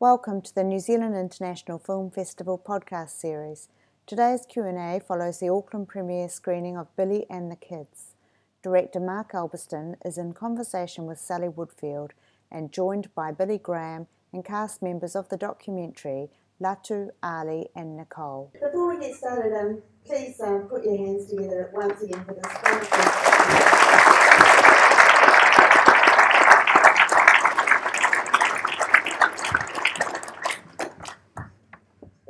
Welcome to the New Zealand International Film Festival podcast series. Today's Q&A follows the Auckland premiere screening of Billy and the Kids. Director Mark Albiston is in conversation with Sally Woodfield and joined by Billy Graham and cast members of the documentary Latu, Ali and Nicole. Before we get started, um, please um, put your hands together once again for this wonderful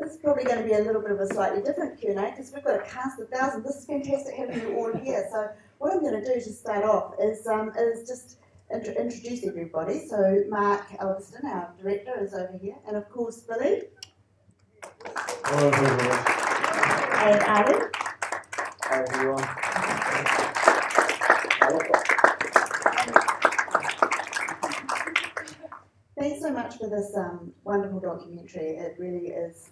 This is probably going to be a little bit of a slightly different Q&A because we've got a cast of thousands. This is fantastic having you all here. So what I'm going to do to start off is um, is just intro- introduce everybody. So Mark Albiston, our director, is over here, and of course Billy Hello, everyone. and Alan. Hi, everyone. Thanks so much for this um, wonderful documentary. It really is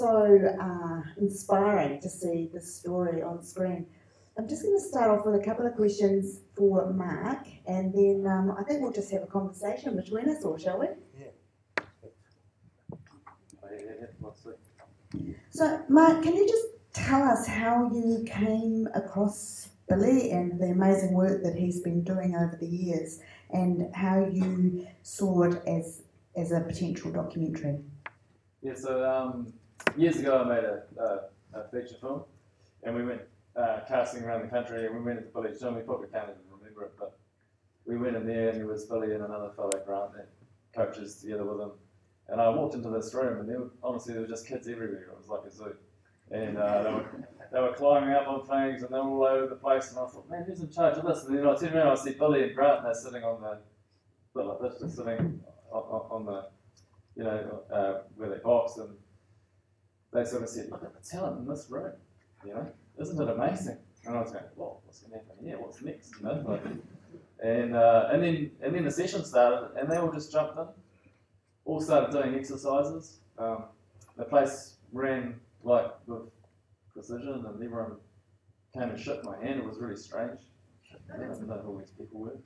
so uh, inspiring to see this story on screen. I'm just going to start off with a couple of questions for Mark, and then um, I think we'll just have a conversation between us all, shall we? So, Mark, can you just tell us how you came across Billy and the amazing work that he's been doing over the years, and how you saw it as as a potential documentary? Yeah, so um, years ago I made a, a, a feature film, and we went uh, casting around the country, and we went into Billy's gym. We probably can't even remember it, but we went in there, and there was Billy and another fellow Grant, and coaches together with him. And I walked into this room, and there were, honestly there were just kids everywhere. It was like a zoo, and uh, they were they were climbing up on things, and they were all over the place. And I thought, man, who's in charge of this? And then I turned around, I see Billy and Grant, and they're sitting on the, like this, just sitting on, on on the, you know, uh, where they box, and they sort of said, look at the talent in this room, you know, isn't it amazing? And I was going, well, what's going to happen here? What's next? You know, like, and uh, and then and then the session started, and they all just jumped in, all started doing exercises. Um, the place ran like with precision, and everyone came and shook my hand. It was really strange. I don't know who these people were.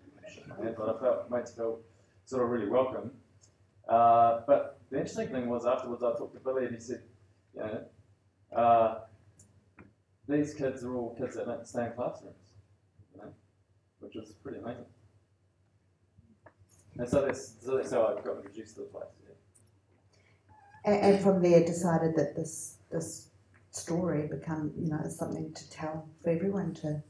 Hand, but I felt mates felt sort of really welcome. Uh, but the interesting thing was afterwards, I talked to Billy, and he said, you know, uh, these kids are all kids that don't stay in classrooms, you know, which was pretty amazing. And so that's, so that's how I got introduced to the place. Yeah. And, and from there, decided that this this story become you know something to tell for everyone to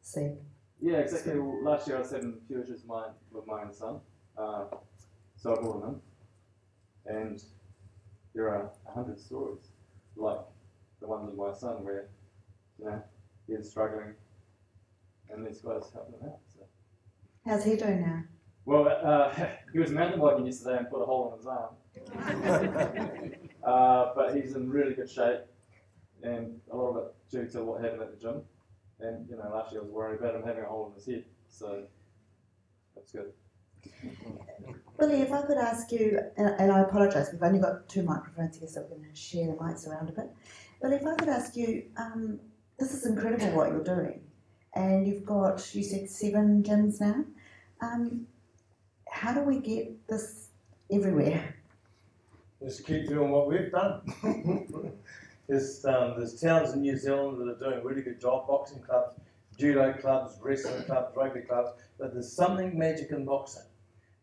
see. Yeah, exactly. Well, last year I was having a few with my, with my own son, uh, so I brought him in, and there are a hundred stories like the one with my son where, you know, he's struggling, and these guys helping him out. So. How's he doing now? Well, uh, he was mountain biking yesterday and put a hole in his arm. uh, but he's in really good shape, and a lot of it due to what happened at the gym. And you know, last year I was worried about him having a hole in his head, so that's good. Billy, if I could ask you, and, I apologise, we've only got two microphones here, so we're going to share the mics around a bit. But if I could ask you, um, this is incredible what you're doing, and you've got, you said seven gyms now. Um, how do we get this everywhere? Just keep doing what we've done. there's, um, there's towns in New Zealand that are doing a really good job, boxing clubs, judo clubs, wrestling clubs, rugby clubs, but there's something magic in boxing.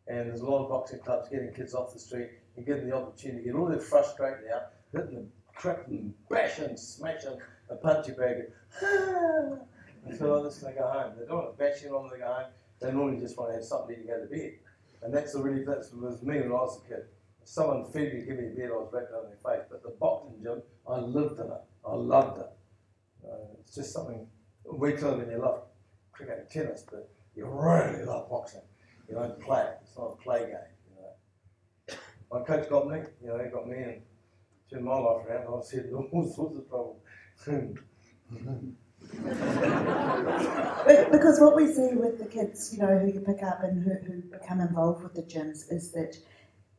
And there's a lot of boxing clubs getting kids off the street and getting the opportunity get all their frustration out, hitting them, cracking, bashing, smashing a punchy bag, and and feel like this to go home. They don't want to bash you on they go home. They normally just want to have something to go to bed. And that's the really, that was me when I was a kid. If someone fed me, give me a bed, I was wrapped in their face. But the boxing gym, I lived in it. I loved it. Uh, it's just something, we tell them you love cricket and tennis, but you really love boxing. You don't play. It's not a play game, you know. My coach got me, you know, he got me and turned my life around. I was in all sorts of trouble. Be- Because what we see with the kids, you know, who you pick up and who, who become involved with the gyms is that,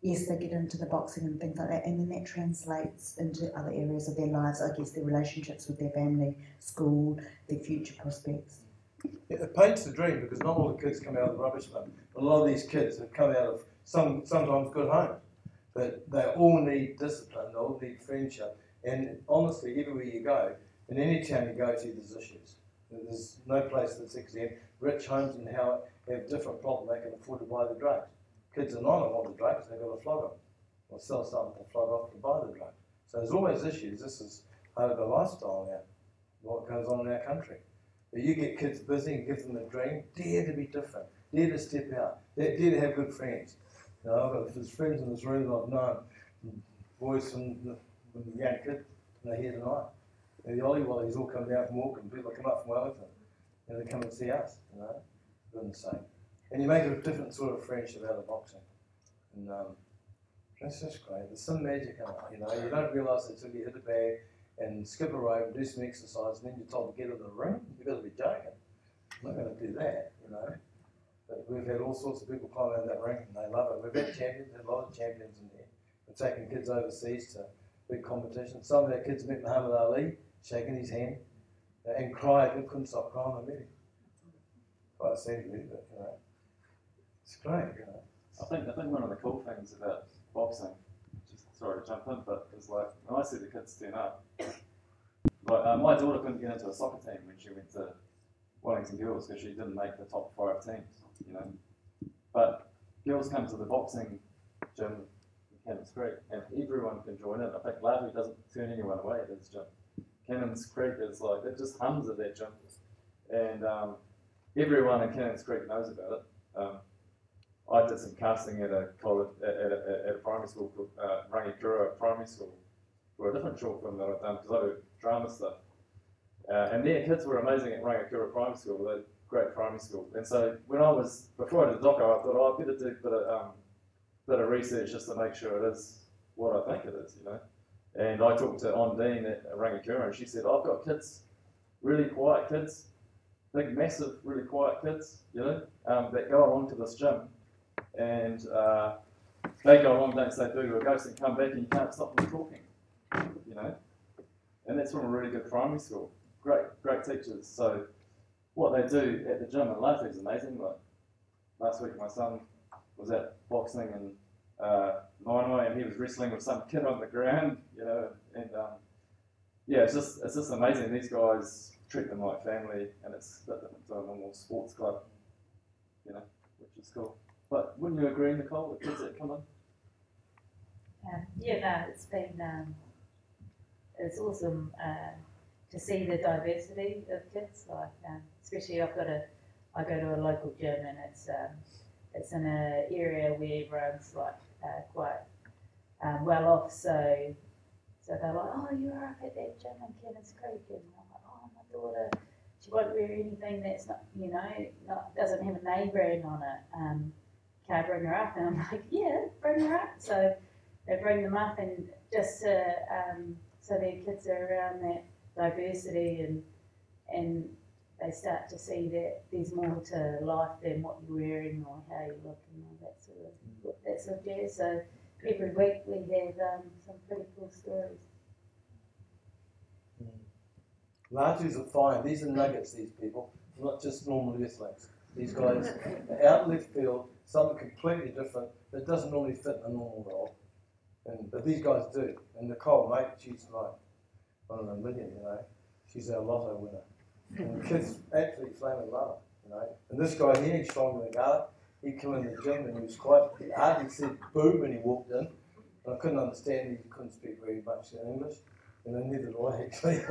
yes, they get into the boxing and things like that, and then that translates into other areas of their lives, I guess their relationships with their family, school, their future prospects. It paints the dream because not all the kids come out of the rubbish bin. A lot of these kids have come out of some sometimes good homes. But they all need discipline, they all need friendship. And honestly, everywhere you go, in any town you go to, there's issues. There's no place that's exempt. Rich homes and how have different problems. They can afford to buy the drugs. Kids are not want the drugs, they've got to flog them or sell something to flog off to buy the drug. So there's always issues. This is part of the lifestyle now, what goes on in our country. But you get kids busy and give them a dream, dare to be different, dare to step out, dare, to have good friends. You know, I've there's friends in this room that I've known, boys from the, from the young kid, and they're here tonight. And the Ollie Wallies all come down from Auckland, people come up from Wellington, and they come and see us, you know, doing the same. And you make a different sort of friendship out of boxing. And um, that's just great. There's some magic in it, you know. You don't realise it until you hit a bag and skip a rope and do some exercise, and then you're told to get in the ring. You've got to be joking. I'm not going to do that, you know. But we've had all sorts of people climb out of that ring, and they love it. We've had champions, had a lot of champions in there. We're taking kids overseas to big competitions. Some of our kids met Muhammad Ali, shaking his hand, uh, and cried. We couldn't stop crying. I met him. Quite really, but you know, it's great, you know. I think I think one of the cool things about boxing, sorry to jump in, but is like when I see the kids turn up, like uh, my daughter couldn't get into a soccer team when she went to Wellington Girls because she didn't make the top five teams, you know. But girls come to the boxing gym in Cannons Creek and everyone can join in. I think Latu doesn't turn anyone away at his gym. Cannons Creek is like it just hums at that gym, and um, everyone in Cannons Creek knows about it. Um, I did some casting at a college, at, a, at a primary school called uh, Rangikura Primary School for a different short film that I've done because I do drama stuff. Uh, and their kids were amazing at Rangikura Primary School, they're great primary school. And so when I was, before I did the doco, I thought, oh, I better do a bit of, um, bit of research just to make sure it is what I think it is, you know. And I talked to Ondine at Rangikura and she said, I've got kids, really quiet kids, big, massive, really quiet kids, you know, um, that go along to this gym and uh, they go along, don't say boo to a ghost, and come back and you can't stop them talking, you know. And that's from a really good primary school. Great, great teachers. So what they do at the gym at Latu is amazing. Like last week, my son was at boxing and uh, and he was wrestling with some kid on the ground, you know, and um, yeah, it's just it's just amazing. These guys treat them like family, and it's a bit different to a normal sports club, you know, which is cool. But wouldn't you agree, Nicole, the kids that come in? Um, yeah, no, it's been um, it's awesome uh, to see the diversity of kids. Like, um, especially I've got a I go to a local gym and it's um, it's in an area where everyone's like uh, quite um, well off. So so they're like, oh, you were up at that gym in Cannons Creek, and I'm like, oh, my daughter, she won't wear anything that's not, you know, not doesn't have a name brand on it. Can I bring her up? And I'm like, yeah, bring her up. So they bring them up and just to, um, so their kids are around that diversity and and they start to see that there's more to life than what you're wearing or how you look and all that sort of that sort of jazz. So every week we have um, some pretty cool stories. Latus are fine. These are nuggets, these people, not just normal earthlings. These guys out left field, something completely different that doesn't normally fit in a normal role. And but these guys do. And Nicole, mate, she's like one in a million, you know. She's our lotto winner. And the kids absolutely flaming love you know. And this guy here, he's stronger than Garlic. He came in the gym and he was quite he hardly said boo when he walked in. And I couldn't understand he couldn't speak very much in English. And then neither do I actually.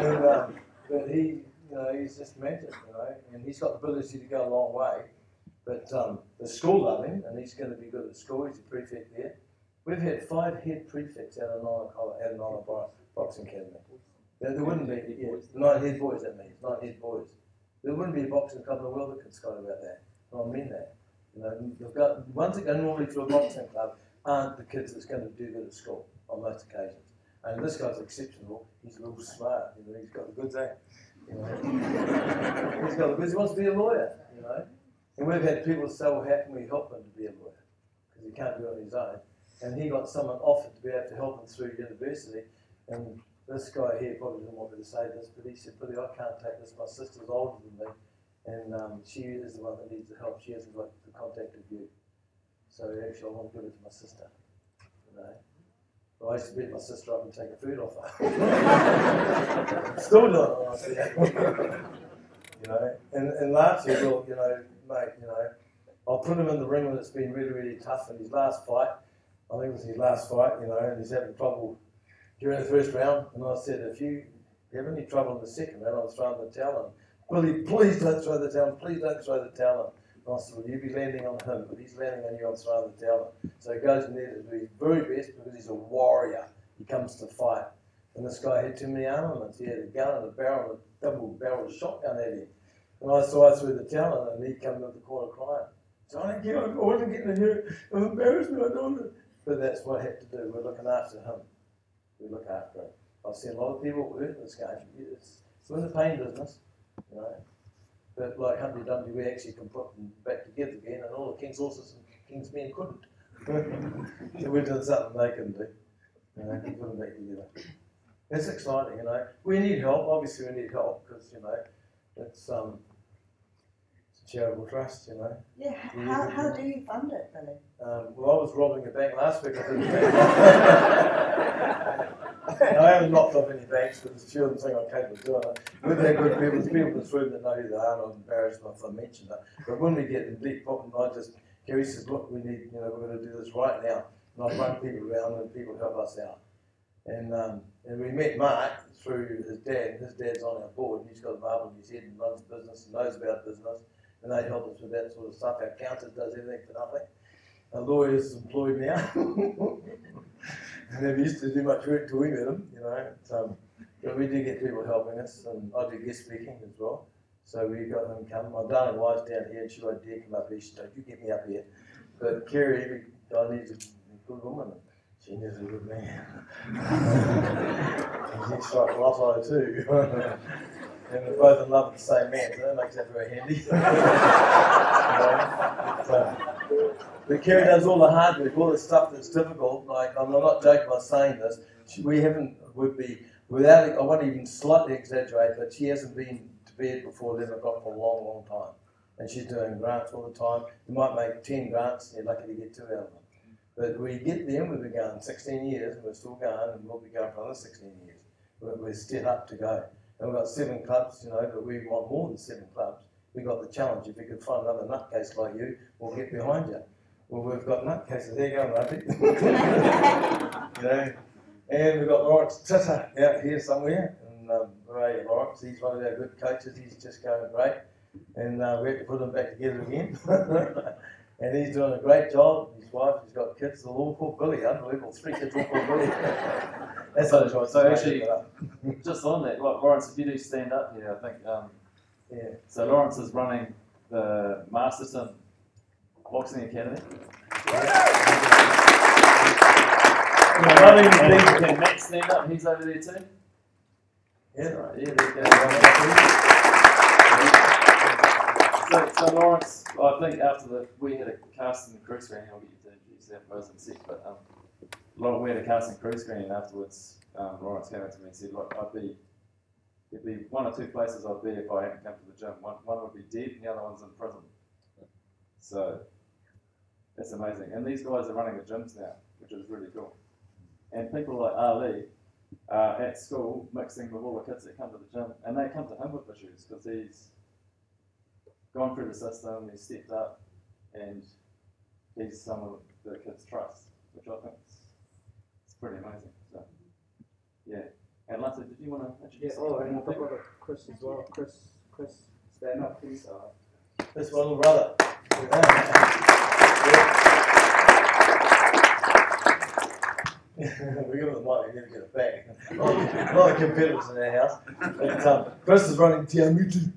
and, um, but he, you know, he's just magic, you know, and he's got the ability to go a long way. But um, the school love him, and he's going to be good at school. He's a prefect there. We've had five head prefects out of Naenae out of Naenae Bo- Boxing Academy. There, there wouldn't be, yeah, nine head boys, that means, nine head boys. There wouldn't be a boxing club in the world that could scout about that. And I mean that. You know, you've got, ones that go normally to a boxing club aren't the kids that's going to do good at school on most occasions. And this guy's exceptional. He's a little smart. You know, he's got the goods, eh? You know, he's got the goods. He wants to be a lawyer. You know, and we've had people say, "Well, how can we help him to be a lawyer? Because he can't do it on his own." And he got someone offered to be able to help him through university. And this guy here probably didn't want me to say this, but he said, "Billy, I can't take this. My sister's older than me, and um, she is the one that needs the help. She hasn't got the contact of you." So actually, I want to give it to my sister. You know. But I used to beat my sister up and take her food off her. Still her. you know. And, and last year, well, you know, you know, I'll put him in the ring when it's been really, really tough in his last fight. I think it was his last fight, you know, and he's having trouble during the first round. And I said, if you have any trouble in the second round, I'll throw the towel in. Willie, please don't throw the towel in. Please don't throw the towel in. And I said, well, you be landing on him. but he's landing on you, I'll throw the towel in. So he goes in there to do his very best because he's a warrior. He comes to fight. And this guy had too many armaments. He had a gun and a barrel a double barrel shotgun at him. I saw I threw the towel and he came into the corner crying. So I don't care, I wasn't getting hurt. I'm embarrassed, I don't know. But that's what I have to do. We're looking after him. We look after him. I've seen a lot of people hurt in this game. It's, we're in the pain business, you know. But like Humpty Dumpty, we actually can put them back together again, and all the king's horses and king's men couldn't. so we're doing something they couldn't do. You know, put them back together. It's exciting, you know. We need help. Obviously, we need help because you know it's um it's charitable trust, you know. Yeah, how, how do you fund it, Billy? Um, well, I was robbing a bank last week. I didn't. I haven't locked up any banks but there's a few of them think I'm capable of doing it. With their good people, there's people in this room that know who they are, and I'm embarrassed if I mention that. But when we get in deep problem, I just, Kerry says, look, we need, you know, we're going to do this right now. And I run people around and people help us out. And um, and we met Mark through his dad. His dad's on our board. He's got a marble in his head and runs business and knows about business. And they help us with that sort of stuff. Our accountant does everything for nothing. Our lawyer's employed now. and never used to do much work till we met him, you know. So, but we do get people helping us, and I do guest speaking as well. So we got them come. My darling wife's down here, and she won't dare come up here. She said, "You get me up here." But Kerry, I need a good woman. She needs a good man. He's strike Lotto too. and we're both in love with the same man, so that makes that very handy. so, but Kerry does all the hard work, all the stuff that's difficult. Like I'm not joking by saying this. We haven't would be without. I won't even slightly exaggerate, but she hasn't been to bed before eleven o'clock for a long, long time. And she's doing grants all the time. You might make ten grants, and you're lucky to get two out of them. But we get there, we've been going 16 years, and we're still going, and we'll be going for another 16 years. We're, we're set up to go. And we've got seven clubs, you know, but we want more than seven clubs. We've got the challenge. If we could find another nutcase like you, we'll get behind you. Well, we've got nutcases. There you go, Marty. you know, and we've got Lawrence Titter out here somewhere. And um, Ray Lawrence, he's one of our good coaches. He's just going great. And uh, we have to put them back together again. and he's doing a great job. His wife, he's got kids. They're all called Billy. Unbelievable. Three kids all called Billy. That's not a choice. so actually- uh, Just on that, like Lawrence, if you do stand up here, I think. Um, yeah. so Lawrence is running the Masterton Boxing Academy. Yeah, running the And thing- can Matt stand up? He's over there too. Yeah. Right, yeah, there you go. So, so Lawrence, I think after the we had a cast casting crew screening, I'll get you to introduce that person sick, but um, we had a cast casting crew screening afterwards. Um, Lawrence came up to me and said, "Look, I'd be there'd be one or two places I'd be if I hadn't come to the gym. One one would be dead, and the other one's in prison. So that's amazing. And these guys are running the gyms now, which is really cool. And people like Ali, uh, at school mixing with all the kids that come to the gym, and they come to him with issues because he's gone through the system, he's stepped up, and he's someone that the kids trust, which I think is it's pretty amazing. So, yeah. And Latu, did you want to Yeah, introduce? oh, and anything? I've got Chris as well. Chris, Chris, stand up, please. Uh, That's my little brother. we give him the mic, we never get it back. A lot of- a lot of competitors in our house. But, um, Chris is running Te Awamutu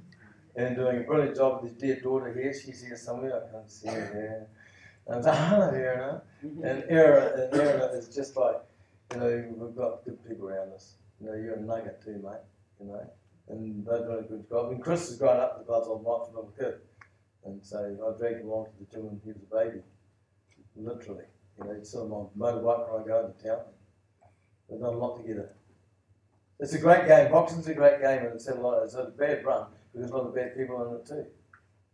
and doing a brilliant job with his dear daughter here. She's here somewhere, I can't see her there. And hello, Erna. Mm-hmm. And Erna, and Erna is just like, you know, we've got good people around us. You know, you're a nugget too, mate. You know, and they're doing a good job. And Chris has grown up with the gloves on right from a kid. And so I dragged him along to the gym when he was a baby, literally. You know, he'd sit on my motorbike when I go into town. We've done a lot together. It's a great game. Boxing's a great game, and it's had a lot. It's a bad run because a lot of bad people in it too.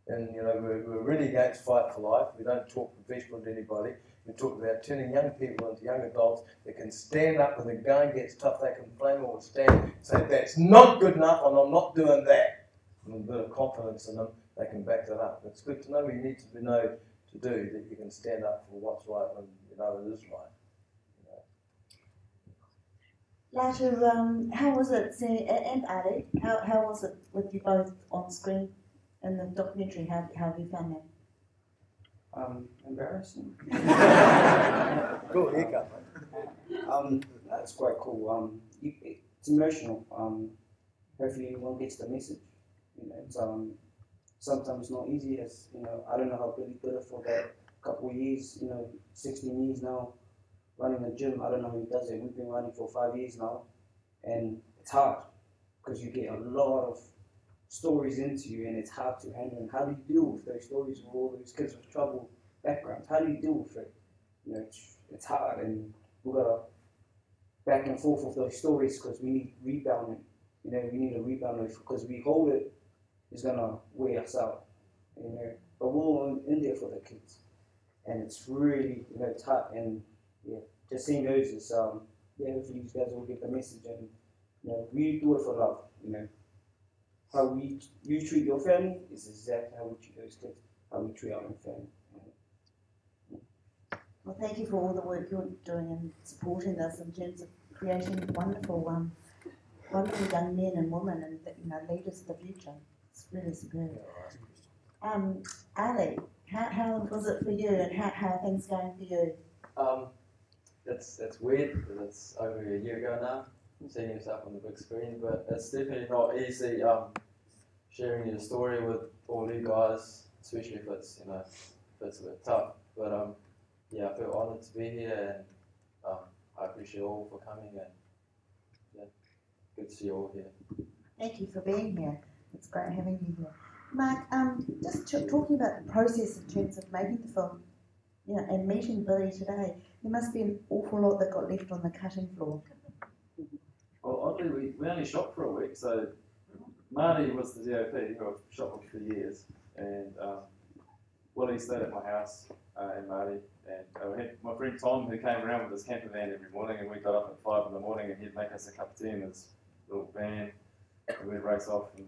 And you know, we're, we're really against fight for life. We don't talk professional to anybody. We talk about turning young people into young adults that can stand up when the going gets tough. They can blame or stand, say that's not good enough, and I'm not doing that. And a bit of confidence in them, they can back that up. It's good to know you need to know to do that you can stand up for what's right when you know it is right. Latu, um, how was it, and Ali, how, how was it with you both on screen in the documentary? How, how have you found that? Um, embarrassing. Cool haircut, Um, that's quite cool. Um, you, it's emotional. Um, hopefully everyone gets the message. You know, it's um, sometimes not easy. As you know, I don't know how Billy did it for that couple of years. You know, 16 years now, running a gym. I don't know who does it. We've been running for five years now, and it's hard because you get a lot of stories into you, and it's hard to handle. And how do you deal with those stories with all those kids with trouble backgrounds? How do you deal with it? You know, it's, it's hard, and we've got to back and forth with those stories because we need rebounding. You know, we need a rebound because we hold it, it's gonna wear us out. You know, but we're all in, there for the kids, and it's really you know tough. And yeah, just seeing those is um yeah, hopefully you guys will get the message and you know we do it for love. You know, how we you treat your family is exactly how we treat those kids, how we treat our own family. Well, thank you for all the work you're doing and supporting us in terms of creating wonderful, um, wonderful young men and women and, you know, leaders of the future. It's really superb. Um, Ali, how, how was it for you and how, how are things going for you? Um, it's it's weird because it's over a year ago now, seeing yourself on the big screen, but it's definitely not easy um, sharing your story with all you guys, especially if it's you know if it's a bit tough. But um, yeah, I feel honoured to be here and um, I appreciate all for coming and yeah, good to see you all here. Thank you for being here. It's great having you here. Mark, um, just t- talking about the process in terms of making the film, you know, and meeting Billy today, there must be an awful lot that got left on the cutting floor. Well, oddly, we, we only shot for a week, so Marty was the DOP who I've shot with for years, and um, Willie stayed at my house, uh, and Marty, and uh, had my friend Tom who came around with his camper van every morning, and we got up at five in the morning, and he'd make us a cup of tea in his little van, and we'd race off, and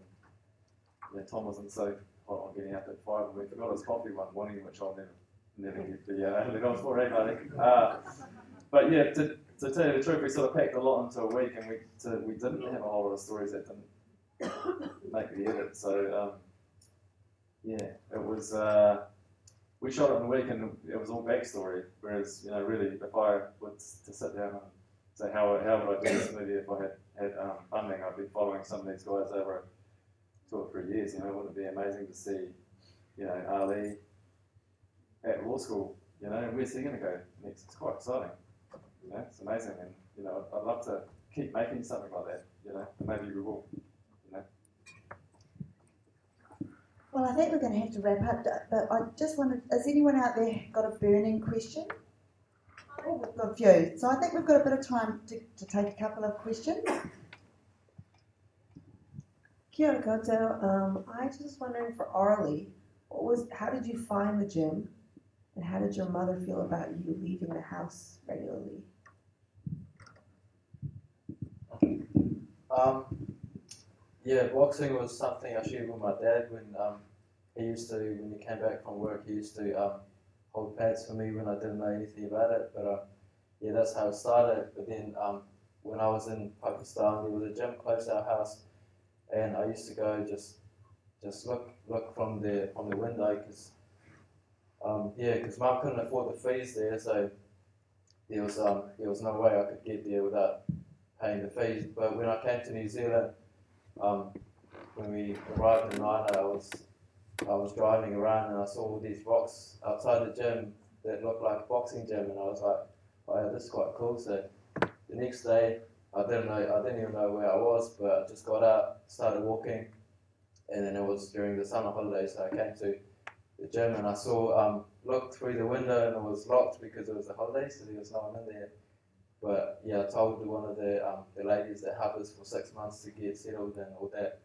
yeah, Tom wasn't so hot on getting up at five, and we forgot his coffee one morning, which I'll never, never get the uh, the goals for, eh, Marty? Uh, but yeah, to, to tell you the truth, we sort of packed a lot into a week, and we to, we didn't have a whole lot of stories that didn't make the edit. So um, yeah, it was. Uh, we shot it in a week, and it was all backstory. Whereas you know, really, if I was to sit down and say how how would I do this movie if I had had um, funding, I'd be following some of these guys over two or three years. You know, wouldn't it be amazing to see, you know, Ali at law school? You know, and where's he going to go next? It's quite exciting. You know, it's amazing, and you know, I'd love to keep making something like that. You know, and maybe we will. You know. Well, I think we're going to have to wrap up, but I just wondered, has anyone out there got a burning question? Oh, we've got a few. So I think we've got a bit of time to, to take a couple of questions. Kia ora koutou. Um, I just was wondering for Ali, what was how did you find the gym, and how did your mother feel about you leaving the house regularly? Um, yeah, boxing was something I shared with my dad when um, he used to, when he came back from work, he used to um, hold pads for me when I didn't know anything about it. But uh, yeah, that's how it started. But then um, when I was in Pakistan, there was a gym close to our house, and I used to go just just look look from the from the window because um, yeah, because mum couldn't afford the fees there, so there was um, there was no way I could get there without paying the fees. But when I came to New Zealand, um, when we arrived in Naenae, I was I was driving around and I saw all these rocks outside the gym that looked like a boxing gym, and I was like, "Oh, this is quite cool." So the next day, I didn't know I didn't even know where I was, but I just got out, started walking, and then it was during the summer holidays. So I came to the gym and I saw um, looked through the window and it was locked because it was the holidays, so there was no one in there. But yeah, I told one of the um, the ladies that helped us for six months to get settled and all that.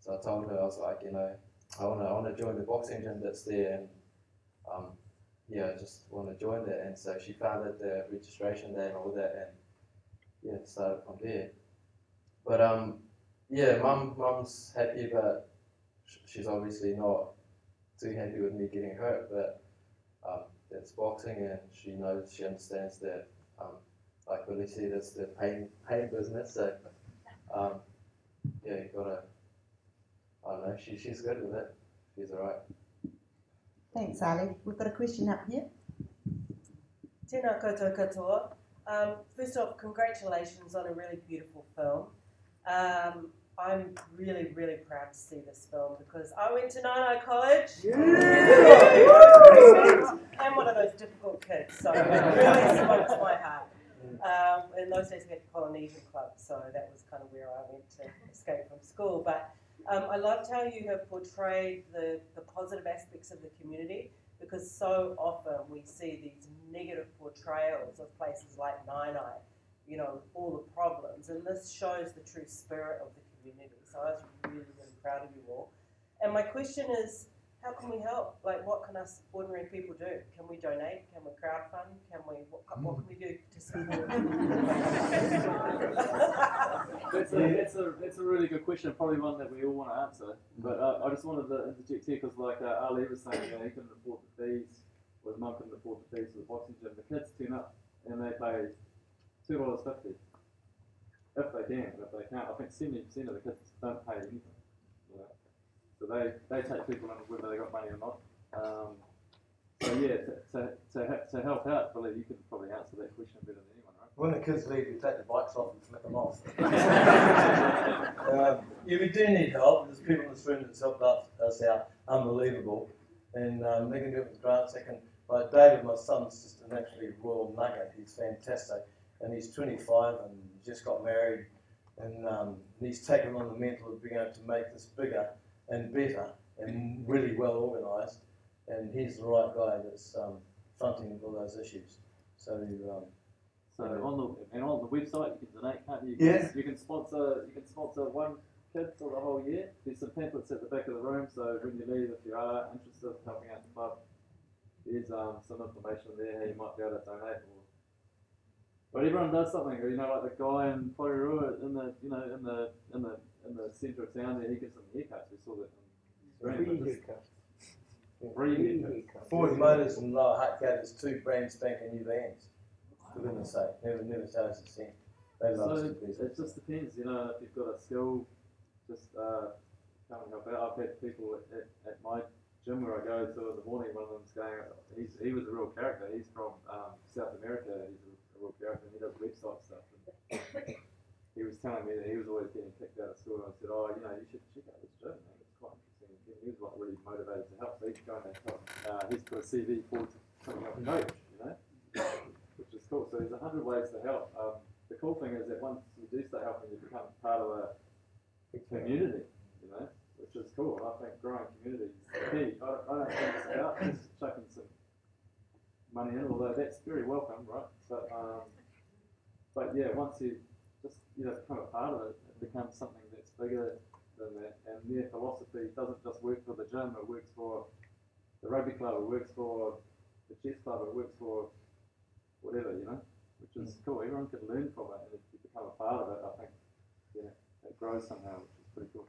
So I told her I was like, you know, I wanna I join the boxing gym that's there and um, yeah, I just wanna join that and so she founded the registration day and all that and yeah, started from there. But um, yeah, mum mum's happy, but sh- she's obviously not too happy with me getting hurt. But um, that's boxing, and she knows, she understands that. Um, like Billy said, it's the pain pain business. So um, yeah, you gotta. I don't know. She she's good with it. She's alright. Thanks, Ali. We've got a question up here. Tēnā koutou katoa. Um, first off, congratulations on a really beautiful film. Um, I'm really, really proud to see this film because I went to Naenae College. Yeah. I'm one of those difficult kids, so it really spoke to my heart. Um, in those days, we had the Polynesian Club, so that was kind of where I went to escape from school. But um, I loved how you have portrayed the, the positive aspects of the community because so often we see these negative portrayals of places like Naenae, you know, all the problems, and this shows the true spirit of the So I was really, really proud of you all. And my question is, how can we help? Like, what can us ordinary people do? Can we donate? Can we crowdfund? Can we? What, what can we do to support? That's a, that's a that's a really good question. Probably one that we all want to answer. But uh, I just wanted to interject here because, like uh, Ali was saying, you know, he couldn't afford the fees, or his mum couldn't afford the fees for the boxing gym. The kids turn up and they pay two dollars fifty, if they can. If they can't, I think seventy percent of the kids don't pay anything. You know? So they, they take people in whether they got money or not. Um, so yeah, to, to, to, to help out, Billy, you can probably answer that question better than anyone, right? When the kids leave, we take the bikes off and flip them off. um, yeah, we do need help. There's people in this room that's helped us, us out, unbelievable. And um, they can do it with grants. They can, like David, my son's just an absolutely royal nugget. He's fantastic. And he's 25 and just got married. And, um, and he's taken on the mantle of being able to make this bigger and better and really well organised. And he's the right guy that's um, fronting all those issues. So um, So on the and on the website you can donate, can't you? You Yeah. Can, you can sponsor you can sponsor one kid for the whole year. There's some pamphlets at the back of the room, so when you leave, if you are interested in helping out the club, there's um, some information there how you might be able to donate. Or, but everyone does something. You know, like the guy in Porirua in the you know in the in the in the centre of town there, he gives them haircuts. We saw that on screen. but this- Free haircuts. Ford Motors and Lower Hutt gave us two brand spanking new vans. For goodness sake, never, never charged a cent. They love So to it just depends, you know, if you've got a skill, just uh, come and help out. I've had people at, at, at my gym where I go to in the morning, one of them's going, he's, he was a real character. He's from um, South America. He's a, real character and he does website stuff. And he was telling me that he was always getting kicked out of school. And I said, oh, you know, you should check out this gym, man. It's quite interesting. And he was like really motivated to help. So he's going to. Uh, he's put a CV forward to coming up coach, you know, which is cool. So there's a hundred ways to help. Um, the cool thing is that once you do start helping, you become part of a community, you know, which is cool. I think growing communities is key. I, I don't think it's about just chucking some money in, although that's very welcome, right? But um, but yeah, once you just you know become a part of it, it becomes something that's bigger than that. And their philosophy doesn't just work for the gym; it works for the rugby club, it works for the chess club, it works for whatever, you know, which is cool. Everyone can learn from it, and if you become a part of it, I think yeah, it grows somehow, which is pretty cool.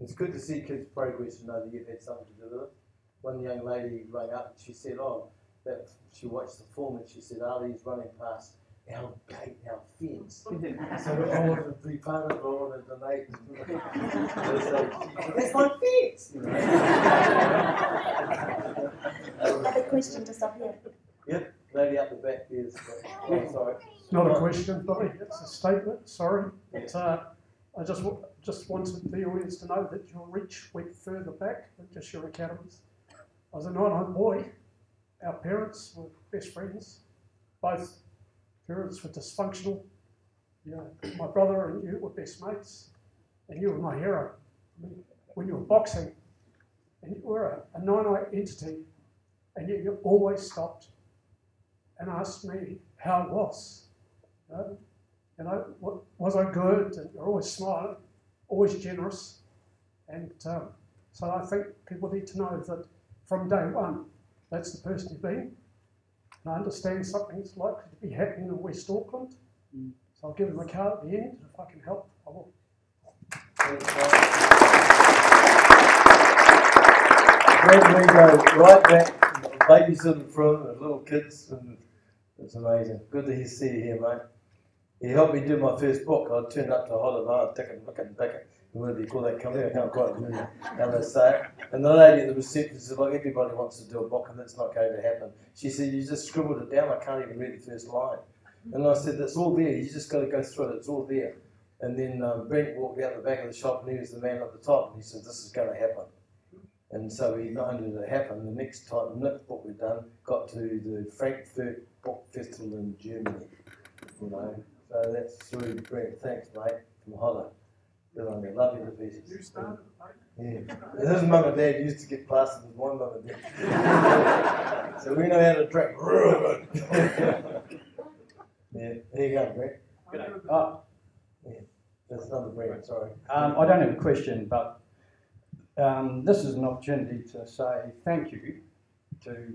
It's good to see kids' progress and know that you've had something to do with it. One young lady rang up and she said, oh, that she watched the film and she said, Ali's running past our gate, our fence. so I wanted to be part of it, I wanted to donate. That's my fence! Another question just up here. Yep, lady up the back is, oh, sorry. Not a question, Billy, it's a statement, sorry. But, uh, I just, wa- just wanted the audience to know that your reach went further back than just your academies. I was a Naenae boy, our parents were best friends, both parents were dysfunctional. You know, my brother and you were best mates, and you were my hero. I mean, When you were boxing, and you were a, a Naenae entity, and yet you always stopped and asked me how it was. You know, you know, wa- was I good? And you're always smiling, always generous. And um, So I think people need to know that from day one, that's the person you've been. And I understand something's likely to be happening in West Auckland. Mm. So I'll give them a card at the end. If I can help, I will. Brent, we go right back, babysitting from the little kids, and it's amazing. Good to see you here, mate. He helped me do my first book. I turned up to Holland, ticking, ticking, ticking. What do you call that company? I can't quite remember how they say it. And the lady at the reception said, Look, everybody wants to do a book, and that's not going to happen. She said, You just scribbled it down. I can't even read the first line. And I said, It's all there. You just got to go through it. It's all there. And then um, Brent walked out the back of the shop, and he was the man at the top. And he said, This is going to happen. And so we not only did it happen, the next time, next book we done got to the Frankfurt Book Festival in Germany. You know, so that's through Brent. Thanks, mate, from Holland. Good on you. Love you to pieces. You started. Yeah. His mum and dad used to get plastered with one mum and dad. so we know how to drink. yeah, there you go, Brent. G'day. Uh, That's another Brent, sorry. um, I don't have a question, but um, this is an opportunity to say thank you to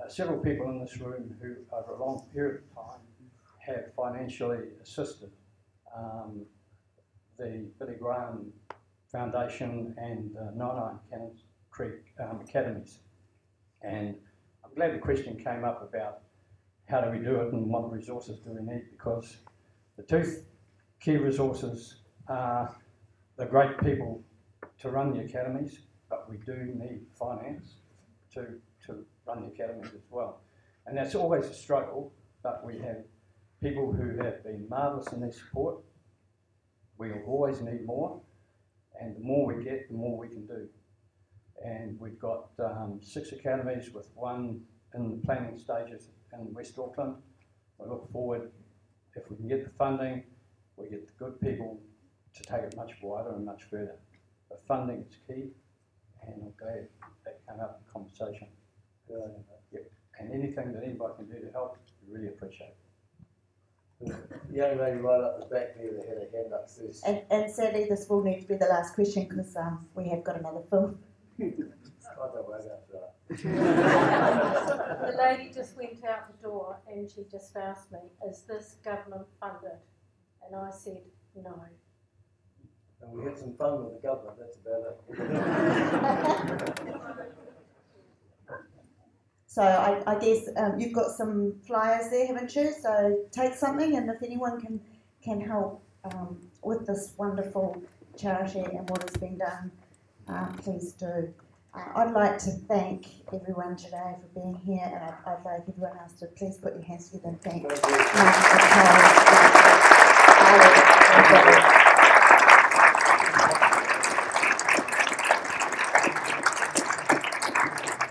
uh, several people in this room who, over a long period of time, have financially assisted um, the Billy Graham Foundation and uh, Naenae Cannons Creek um, Academies. And I'm glad the question came up about how do we do it and what resources do we need because the two key resources are the great people to run the academies, but we do need finance to, to run the academies as well. And that's always a struggle, but we have people who have been marvellous in their support. We will always need more, and the more we get, the more we can do. And we've got um, six academies with one in the planning stages in West Auckland. We look forward, if we can get the funding, we get the good people to take it much wider and much further. But funding is key, and I'm glad that came up in conversation. Good Yep. And anything that anybody can do to help, we really appreciate it. Mate. The young lady right up the back there that had her hand up first. And, and sadly, this will need to be the last question because um, we have got another film. I don't worry about that. The lady just went out the door and she just asked me, is this government funded? And I said, no. And we had some fun with the government, that's about it. So I, I guess um, you've got some flyers there, haven't you? So take something, and if anyone can can help um, with this wonderful charity and what has been done, uh, please do. Uh, I'd like to thank everyone today for being here, and I'd, I'd like everyone else to please put your hands together and thank Thank you. Mark and Carl.